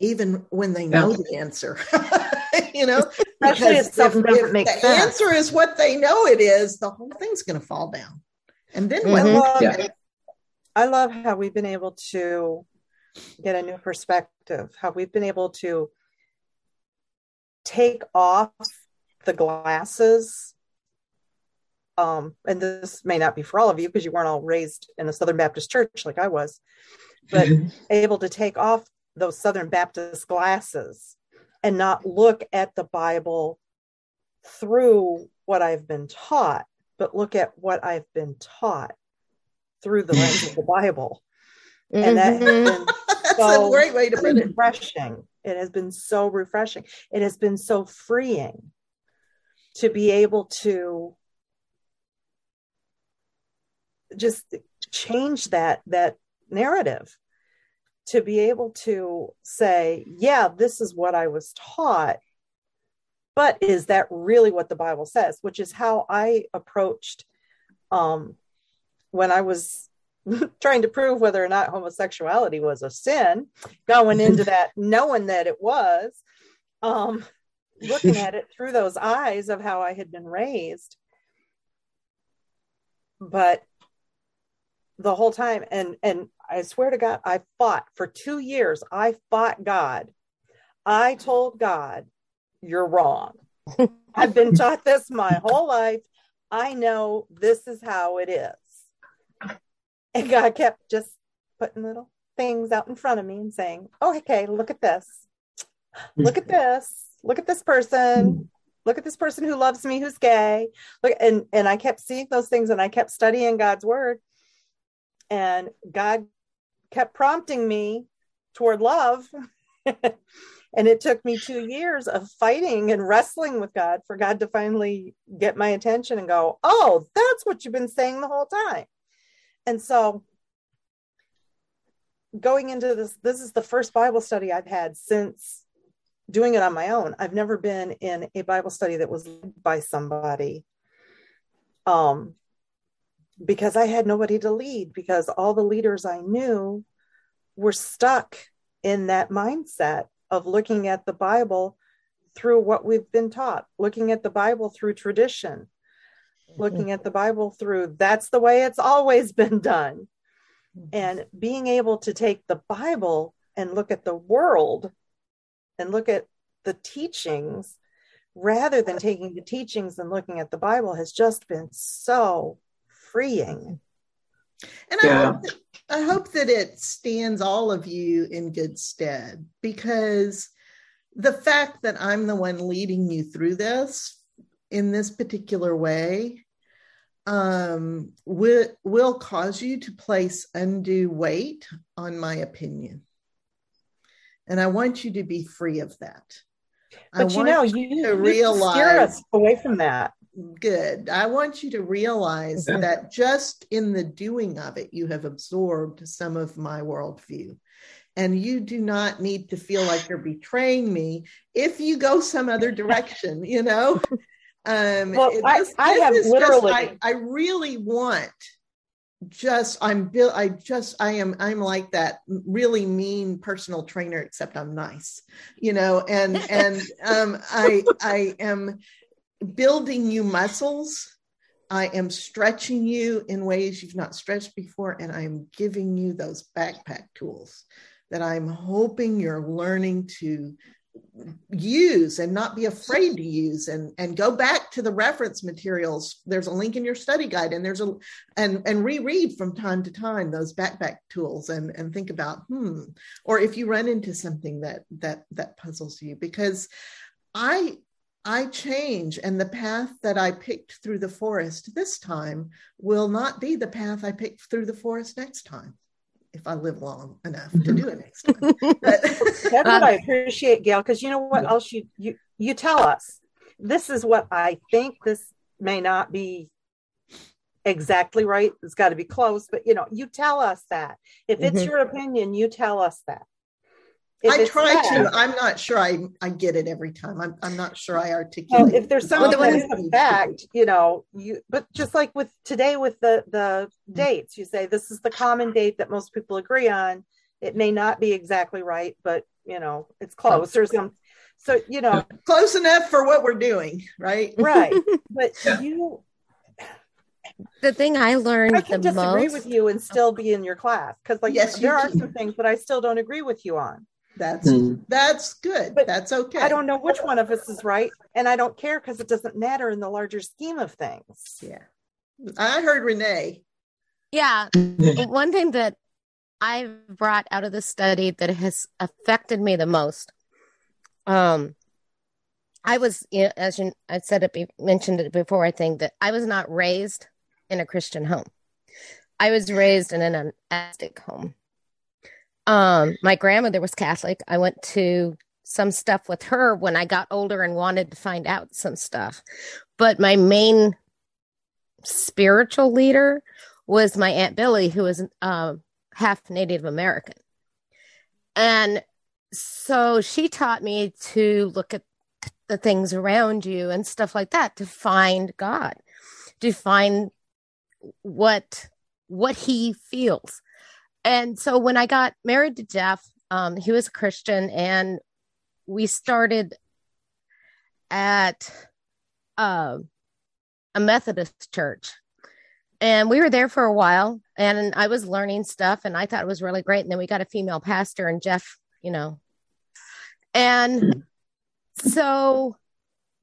even when they know Yeah. the answer you know Especially if Because something doesn't the sense. answer is what they know it is the whole thing's going to fall down and then I what Mhm. love, Yeah. I love how we've been able to get a new perspective, how we've been able to take off the glasses. Um, and this may not be for all of you because you weren't all raised in a Southern Baptist church like I was, but able to take off those Southern Baptist glasses and not look at the Bible through what I've been taught, but look at what I've been taught through the lens of the Bible. And that has Mhm. been that's so a great way to put it refreshing. It has been so refreshing. It has been so freeing to be able to just change that that narrative to be able to say yeah this is what i was taught but is that really what the bible says which is how i approached um when i was trying to prove whether or not homosexuality was a sin going into that knowing that it was um looking at it through those eyes of how i had been raised. But the whole time and and i swear to god i fought for two years. I fought god. I told god you're wrong. I've been taught this my whole life. I know this is how it is. And god kept just putting little things out in front of me and saying oh okay look at this. Look at this. Look at this person. Look at this person who loves me who's gay. Look and and i kept seeing those things and i kept studying god's word. And god kept prompting me toward love and it took me two years of fighting and wrestling with god for god to finally get my attention and go oh that's what you've been saying the whole time. And so going into this this is the first bible study i've had since doing it on my own. I've never been in a bible study that was led by somebody um because i had nobody to lead because all the leaders i knew were stuck in that mindset of looking at the bible through what we've been taught looking at the bible through tradition mm-hmm. looking at the bible through that's the way it's always been done. Mm-hmm. And being able to take the bible and look at the world and look at the teachings rather than taking the teachings and looking at the bible has just been so freeing. And I, Yeah. hope that, I hope that it stands all of you in good stead because the fact that I'm the one leading you through this in this particular way um, will, will cause you to place undue weight on my opinion. And I want you to be free of that. I but you want know you, you to steer us away from that good. I want you to realize Yeah. that just in the doing of it, you have absorbed some of my worldview. And you do not need to feel like you're betraying me if you go some other direction, you know? Um, Well, it- I- I have literally- I, I really want just i'm bill i just i am i'm like that really mean personal trainer except i'm nice you know and and um i i am building you muscles. I am stretching you in ways you've not stretched before, and I'm giving you those backpack tools that I'm hoping you're learning to use and not be afraid to use. And and go back to the reference materials. There's a link in your study guide and there's a and and reread from time to time those backpack tools and and think about hmm or if you run into something that that that puzzles you. Because i I change, and the path that I picked through the forest this time will not be the path I picked through the forest next time if I live long enough to do it next time. But- That's what I appreciate, Gail, because you know what else you you you tell us. This is what I think. This may not be exactly right. It's got to be close, but you know, you tell us that. If it's Mhm. your opinion, you tell us that. If I try not, to. I'm not sure I, I get it every time. I'm, I'm not sure I Well, articulate. if there's it something all that is a fact, you know, you but just like with today with the the Mm. dates, you say this is the common date that most people agree on. It may not be exactly right, but you know, it's close or some. So you know. Close enough for what we're doing, right? right? But Yeah. you, the thing I learned I can the disagree most. with you and still be in your class because like Yes, there are can. some things that I still don't agree with you on. That's Hmm. that's good. But that's okay. I don't know which one of us is right, and I don't care because it doesn't matter in the larger scheme of things. Yeah. I heard Renee. Yeah. One thing that I've brought out of the study that has affected me the most. Um, I was, you know, as you, I said it, be, mentioned it before. I think that I was not raised in a Christian home. I was raised in an agnostic home. Um, my grandmother was Catholic. I went to some stuff with her when I got older and wanted to find out some stuff. But my main spiritual leader was my aunt Billy, who was um, half Native American, and so she taught me to look at the things around you and stuff like that to find God, to find what what He feels. And so when I got married to Jeff, um, he was a Christian, and we started at uh, a Methodist church. And we were there for a while and i was learning stuff and i thought it was really great. And then we got a female pastor and jeff you know. And so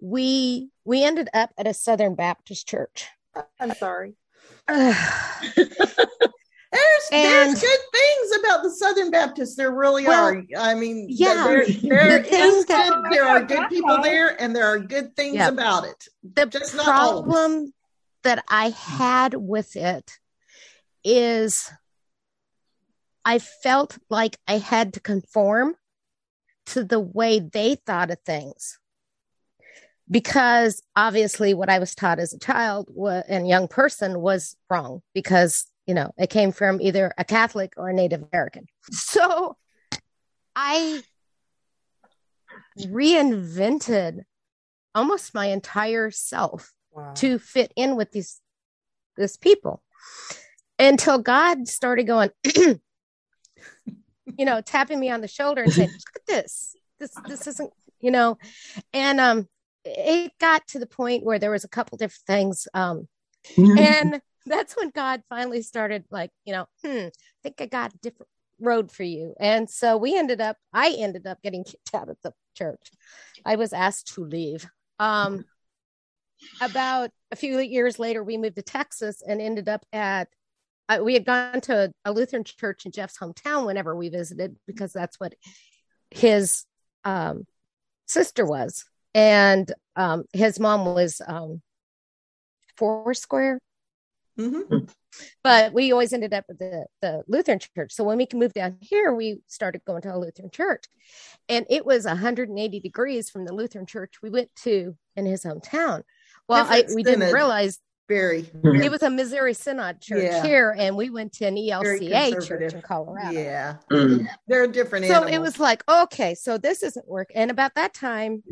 we we ended up at a southern baptist church. I'm sorry. There's And- there's good things about the Southern Baptists. There really Well, are. I mean, yeah. there, there The is good- there are good people there, and there are good things Yeah. about it. the Just not all of them. problem that i had with it is i felt like i had to conform to the way they thought of things because obviously what i was taught as a child and young person was wrong because you know it came from either a catholic or a native american so i reinvented almost my entire self Wow. to fit in with these this people until God started going, you know, tapping me on the shoulder and saying, "Look at this. This this isn't, you know." And um, it got to the point where there was a couple different things, um, and that's when God finally started, like, you know, hmm, I think I got a different road for you. And so we ended up, I ended up getting kicked out of the church. I was asked to leave. Um, about a few years later, we moved to Texas and ended up at. Uh, we had gone to a Lutheran church in Jeff's hometown whenever we visited because that's what his um, sister was, and um, his mom was um, Foursquare. Mhm. But we always ended up at the, the Lutheran church. So when we moved down here, we started going to a Lutheran church. And it was 180 degrees from the Lutheran church we went to in his hometown. Well, I, we didn't realize Very. It was a Missouri Synod church Yeah. here, and we went to an ELCA church in Colorado. Yeah, Mm. they're different. So animals. it was like, okay, so this isn't work. And about that time,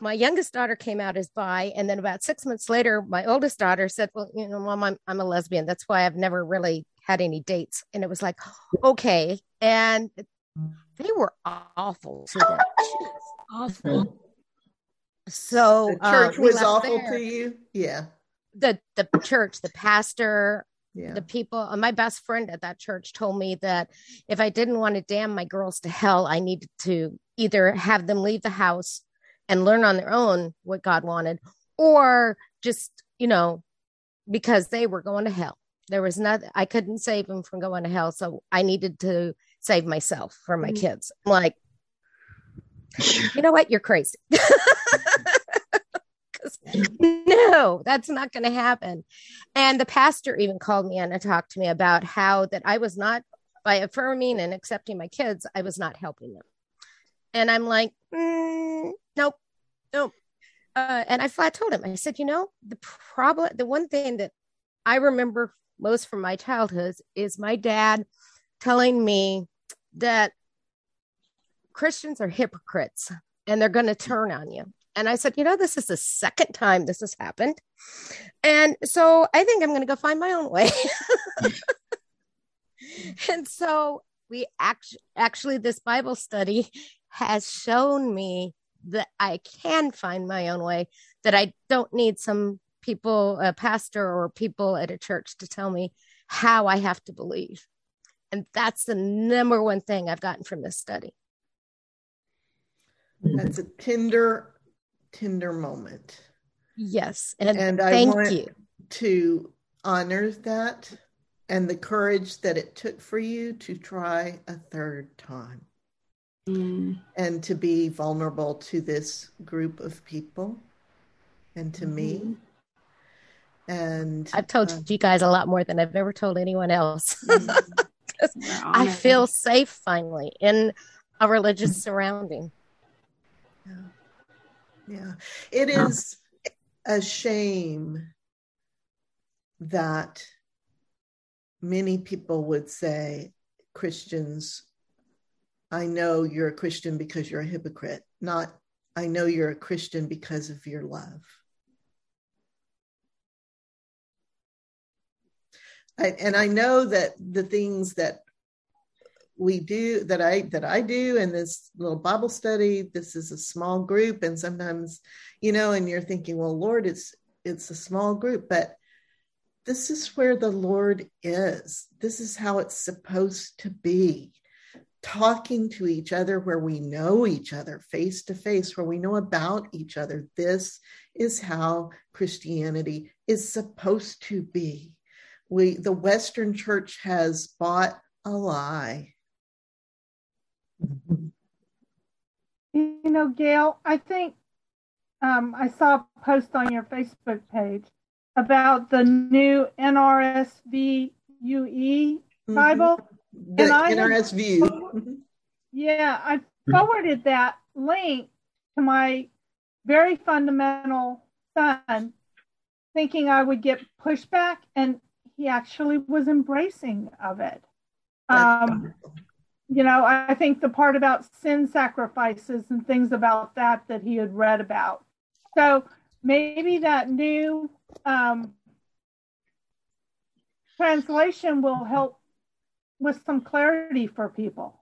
my youngest daughter came out as bi, and then about six months later, my oldest daughter said, "Well, you know, mom, I'm I'm a lesbian. That's why I've never really had any dates." And it was like, okay, and they were awful to them, awful. So the church uh, was awful there. to you. Yeah, The the church, the pastor, yeah. the people uh, my best friend at that church told me that if i didn't want to damn my girls to hell i needed to either have them leave the house and learn on their own what god wanted or just you know because they were going to hell there was nothing i couldn't save them from going to hell so i needed to save myself for my Mhm. kids I'm like you know what you're crazy no, that's not going to happen. And the pastor even called me in and talked to me about how that I was not, by affirming and accepting my kids, I was not helping them. And I'm like, mm, nope, nope. Uh, and I flat told him, I said, you know, the problem, the one thing that I remember most from my childhood is my dad telling me that Christians are hypocrites and they're going to turn on you. And I said, you know, this is the second time this has happened. And so I think I'm going to go find my own way. and so we act- actually, this Bible study has shown me that I can find my own way, that I don't need some people, a pastor or people at a church to tell me how I have to believe. And that's the number one thing I've gotten from this study. Mm-hmm. That's a tender, tender moment. Yes. And, and I want you. to honor that and the courage that it took for you to try a third time mm. and to be vulnerable to this group of people and to mm-hmm. me. And I've told uh, you guys a lot more than I've ever told anyone else. Mm-hmm. I feel safe finally in a religious surrounding. Yeah. Yeah. It is a shame that many people would say Christians, I know you're a Christian because you're a hypocrite, not I know you're a Christian because of your love. I, and I know that the things that we do that i that i do in this little bible study this is a small group and sometimes you know and you're thinking well lord it's it's a small group but this is where the lord is this is how it's supposed to be talking to each other where we know each other face to face where we know about each other this is how christianity is supposed to be we the western church has bought a lie you know, Gail, I think um, I saw a post on your Facebook page about the new NRSV UE mm-hmm. Bible. The and I NRSV. Yeah, I forwarded that link to my very fundamental son, thinking I would get pushback, and he actually was embracing of it. Um, you know, I think the part about sin sacrifices and things about that that he had read about. So maybe that new um, translation will help with some clarity for people.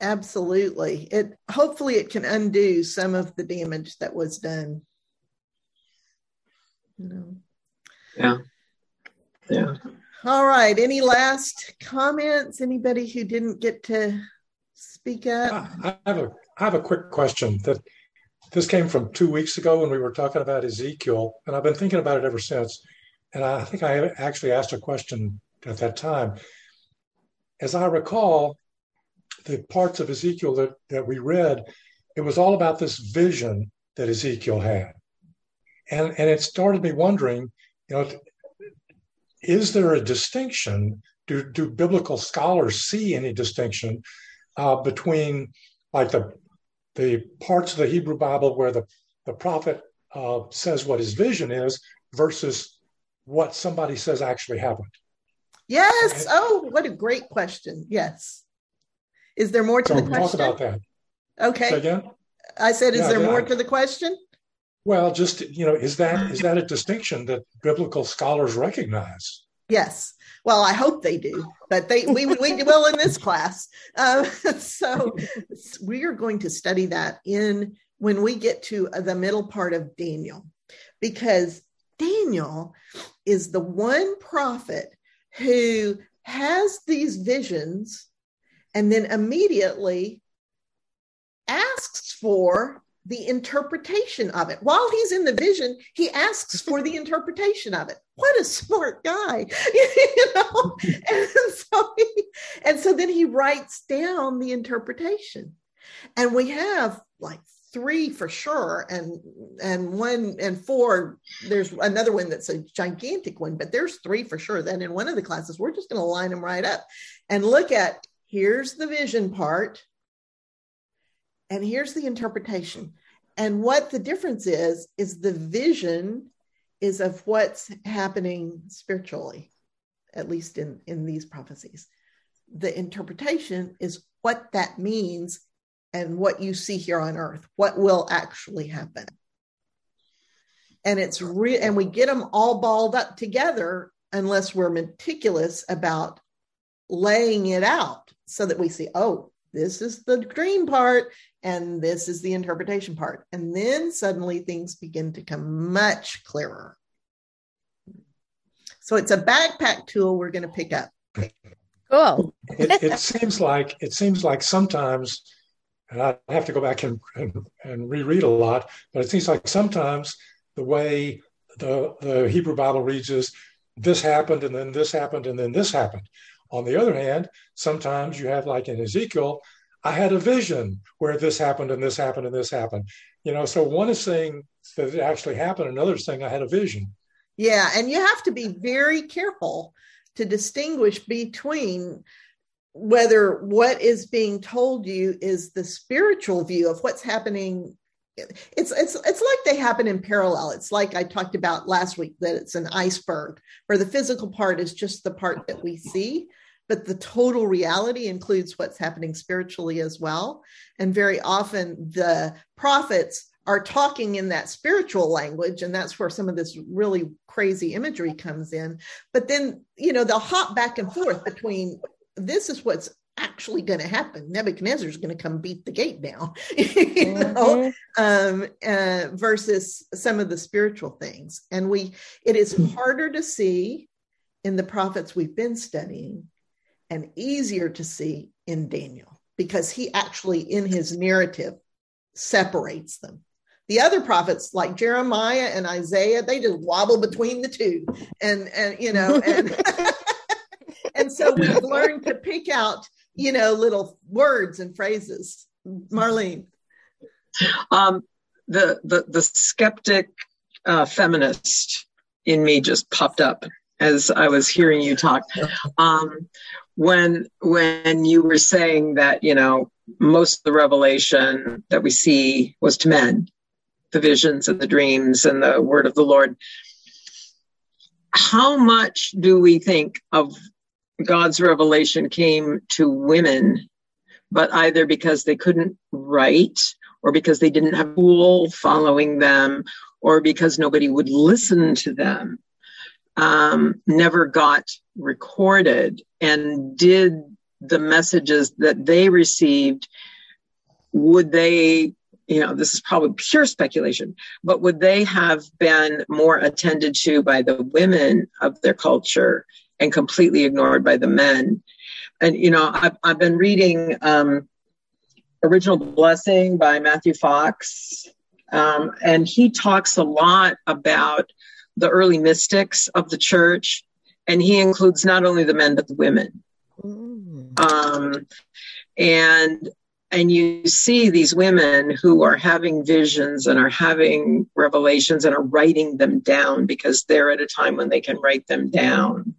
Absolutely. It hopefully it can undo some of the damage that was done. You know. Yeah. Yeah. All right. Any last comments? Anybody who didn't get to speak up? Ah, I have a I have a quick question that this came from two weeks ago when we were talking about Ezekiel, and I've been thinking about it ever since. And I think I actually asked a question at that time. As I recall, the parts of Ezekiel that, that we read, it was all about this vision that Ezekiel had. And, and it started me wondering, you know, is there a distinction? Do, do biblical scholars see any distinction uh, between like the the parts of the Hebrew Bible where the, the prophet uh, says what his vision is versus what somebody says actually happened? Yes. Oh, what a great question. Yes. Is there more to so the question? Talk about that. Okay. Again? I said, is yeah, there more to the question? Well, just you know, is that is that a distinction that biblical scholars recognize? Yes. Well, I hope they do, but they we we will in this class. Uh, so we are going to study that in when we get to the middle part of Daniel, because Daniel is the one prophet who has these visions and then immediately asks for the interpretation of it. While he's in the vision, he asks for the interpretation of it. What a smart guy, you know? And so, he, and so then he writes down the interpretation. And we have like three for sure and and one and four there's another one that's a gigantic one but there's three for sure then in one of the classes we're just going to line them right up and look at here's the vision part and here's the interpretation and what the difference is is the vision is of what's happening spiritually at least in in these prophecies the interpretation is what that means and what you see here on earth, what will actually happen. And it's real, and we get them all balled up together unless we're meticulous about laying it out so that we see, oh, this is the dream part and this is the interpretation part. And then suddenly things begin to come much clearer. So it's a backpack tool we're going to pick up. Cool. it, it seems like it seems like sometimes and I have to go back and, and, and reread a lot, but it seems like sometimes the way the, the Hebrew Bible reads is this happened and then this happened and then this happened. On the other hand, sometimes you have, like in Ezekiel, I had a vision where this happened and this happened and this happened. You know, so one is saying that it actually happened, another is saying I had a vision. Yeah, and you have to be very careful to distinguish between whether what is being told you is the spiritual view of what's happening it's it's it's like they happen in parallel. It's like i talked about last week that it's an iceberg where the physical part is just the part that we see but the total reality includes what's happening spiritually as well. And very often the prophets are talking in that spiritual language and that's where some of this really crazy imagery comes in. But then you know they'll hop back and forth between this is what's actually going to happen. Nebuchadnezzar is going to come beat the gate down, you mm-hmm. know, um, uh, versus some of the spiritual things. And we, it is harder to see in the prophets we've been studying and easier to see in Daniel because he actually, in his narrative, separates them. The other prophets like Jeremiah and Isaiah, they just wobble between the two. And, and, you know, and, and so we've learned to pick out, you know, little words and phrases. Marlene. Um, the, the, the skeptic uh, feminist in me just popped up as I was hearing you talk. Um, when when you were saying that you know most of the revelation that we see was to men, the visions and the dreams and the word of the Lord. How much do we think of God's revelation came to women, but either because they couldn't write or because they didn't have school following them or because nobody would listen to them, um, never got recorded and did the messages that they received, would they you know, this is probably pure speculation, but would they have been more attended to by the women of their culture and completely ignored by the men. And, you know, I've, I've been reading um, Original Blessing by Matthew Fox, um, and he talks a lot about the early mystics of the church, and he includes not only the men, but the women. Mm. Um, and and you see these women who are having visions and are having revelations and are writing them down because they're at a time when they can write them down.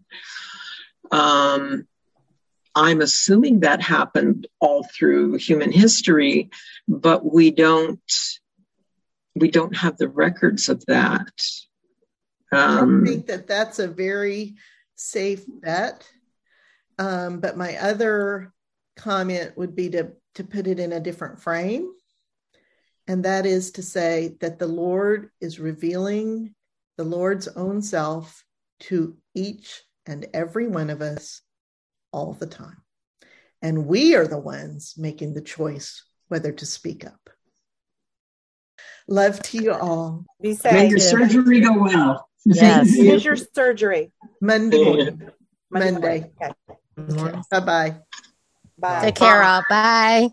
Um, I'm assuming that happened all through human history, but we don't we don't have the records of that. Um, I think that that's a very safe bet. Um, but my other comment would be to to put it in a different frame, and that is to say that the Lord is revealing the Lord's own self to each and every one of us all the time. And we are the ones making the choice whether to speak up. Love to you all. Be safe. May your surgery go well. Yes. Here's your surgery. Monday. Monday. Monday. Okay. Bye-bye. Bye. Take care. all. Bye.